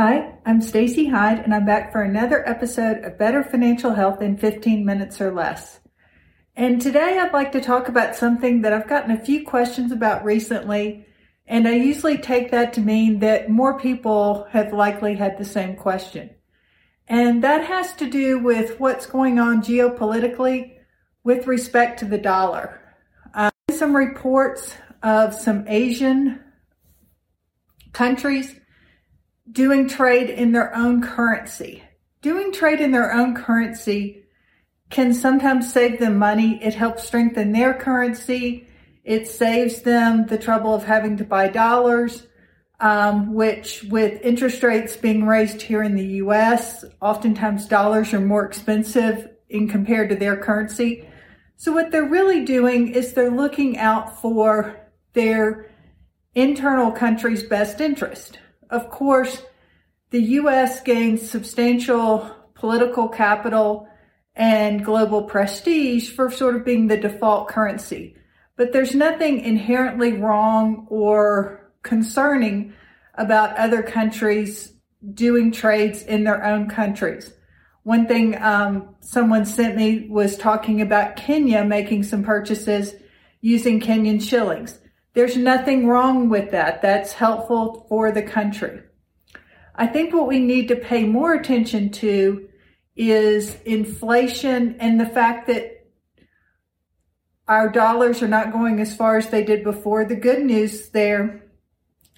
Hi, I'm Stacey Hyde and I'm back for another episode of Better Financial Health in 15 minutes or less. And today I'd like to talk about something that I've gotten a few questions about recently and I usually take that to mean that more people have likely had the same question. And that has to do with what's going on geopolitically with respect to the dollar. Uh, some reports of some Asian countries doing trade in their own currency. Doing trade in their own currency can sometimes save them money. It helps strengthen their currency. It saves them the trouble of having to buy dollars, um, which with interest rates being raised here in the US, oftentimes dollars are more expensive in compared to their currency. So what they're really doing is they're looking out for their internal country's best interest. Of course, the U.S. gains substantial political capital and global prestige for sort of being the default currency. But there's nothing inherently wrong or concerning about other countries doing trades in their own countries. One thing um, someone sent me was talking about Kenya making some purchases using Kenyan shillings. There's nothing wrong with that. That's helpful for the country. I think what we need to pay more attention to is inflation and the fact that our dollars are not going as far as they did before. The good news there,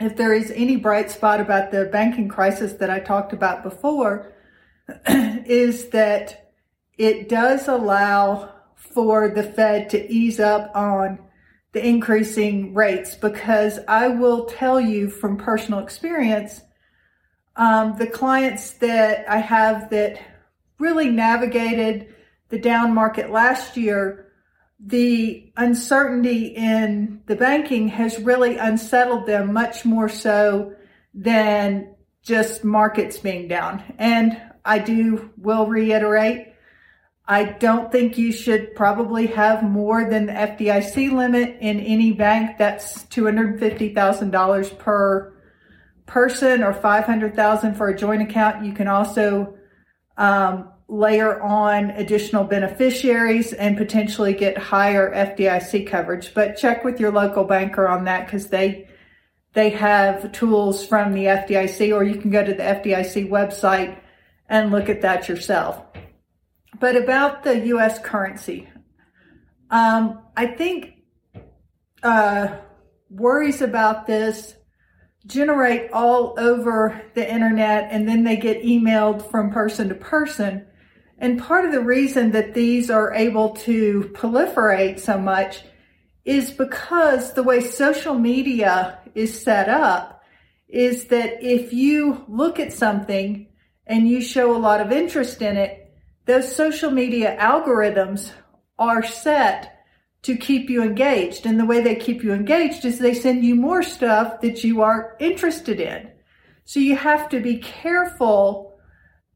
if there is any bright spot about the banking crisis that I talked about before, is that it does allow for the Fed to ease up on the increasing rates because I will tell you from personal experience, um, the clients that I have that really navigated the down market last year, the uncertainty in the banking has really unsettled them much more so than just markets being down. And I do will reiterate I don't think you should probably have more than the FDIC limit in any bank. That's $250,000 per person or 500,000 for a joint account. You can also um, layer on additional beneficiaries and potentially get higher FDIC coverage. But check with your local banker on that because they they have tools from the FDIC, or you can go to the FDIC website and look at that yourself. But about the U.S. currency, um, I think uh, worries about this generate all over the internet and then they get emailed from person to person. And part of the reason that these are able to proliferate so much is because the way social media is set up is that if you look at something and you show a lot of interest in it, those social media algorithms are set to keep you engaged. And the way they keep you engaged is they send you more stuff that you are interested in. So you have to be careful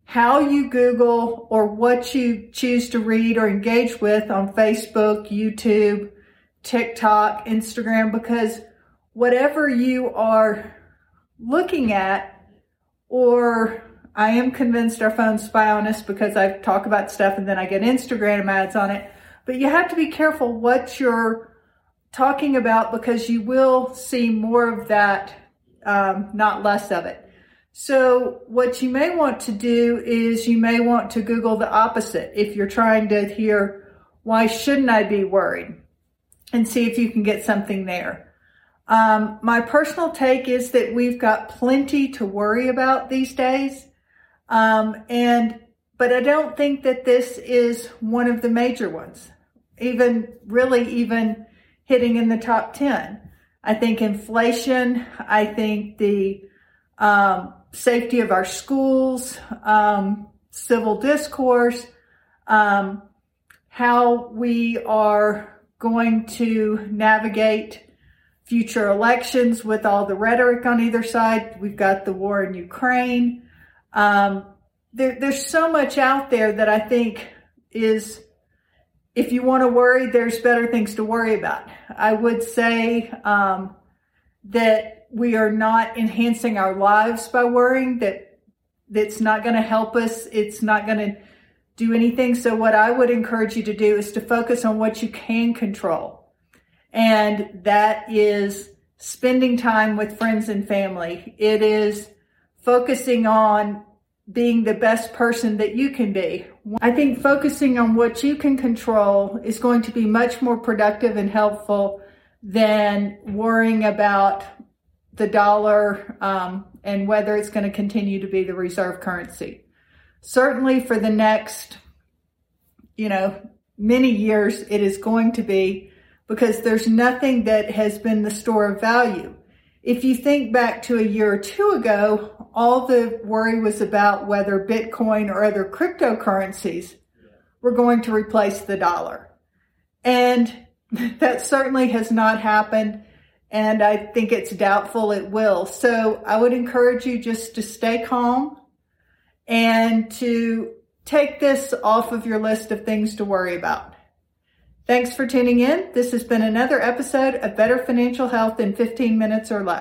how you Google or what you choose to read or engage with on Facebook, YouTube, TikTok, Instagram, because whatever you are looking at or I am convinced our phones spy on us because I talk about stuff and then I get Instagram ads on it. But you have to be careful what you're talking about because you will see more of that, um, not less of it. So what you may want to do is you may want to Google the opposite if you're trying to hear, why shouldn't I be worried? And see if you can get something there. Um, my personal take is that we've got plenty to worry about these days. Um, and, but I don't think that this is one of the major ones, even really even hitting in the top 10. I think inflation, I think the, um, safety of our schools, um, civil discourse, um, how we are going to navigate future elections with all the rhetoric on either side. We've got the war in Ukraine. Um, there, there's so much out there that I think is, if you want to worry, there's better things to worry about. I would say um, that we are not enhancing our lives by worrying, that That's not going to help us. It's not going to do anything. So what I would encourage you to do is to focus on what you can control. And that is spending time with friends and family. It is focusing on being the best person that you can be. I think focusing on what you can control is going to be much more productive and helpful than worrying about the dollar um, and whether it's going to continue to be the reserve currency. Certainly for the next, you know, many years, it is going to be because there's nothing that has been the store of value. If you think back to a year or two ago, all the worry was about whether Bitcoin or other cryptocurrencies were going to replace the dollar. And that certainly has not happened. And I think it's doubtful it will. So I would encourage you just to stay calm and to take this off of your list of things to worry about. Thanks for tuning in. This has been another episode of Better Financial Health in 15 minutes or less.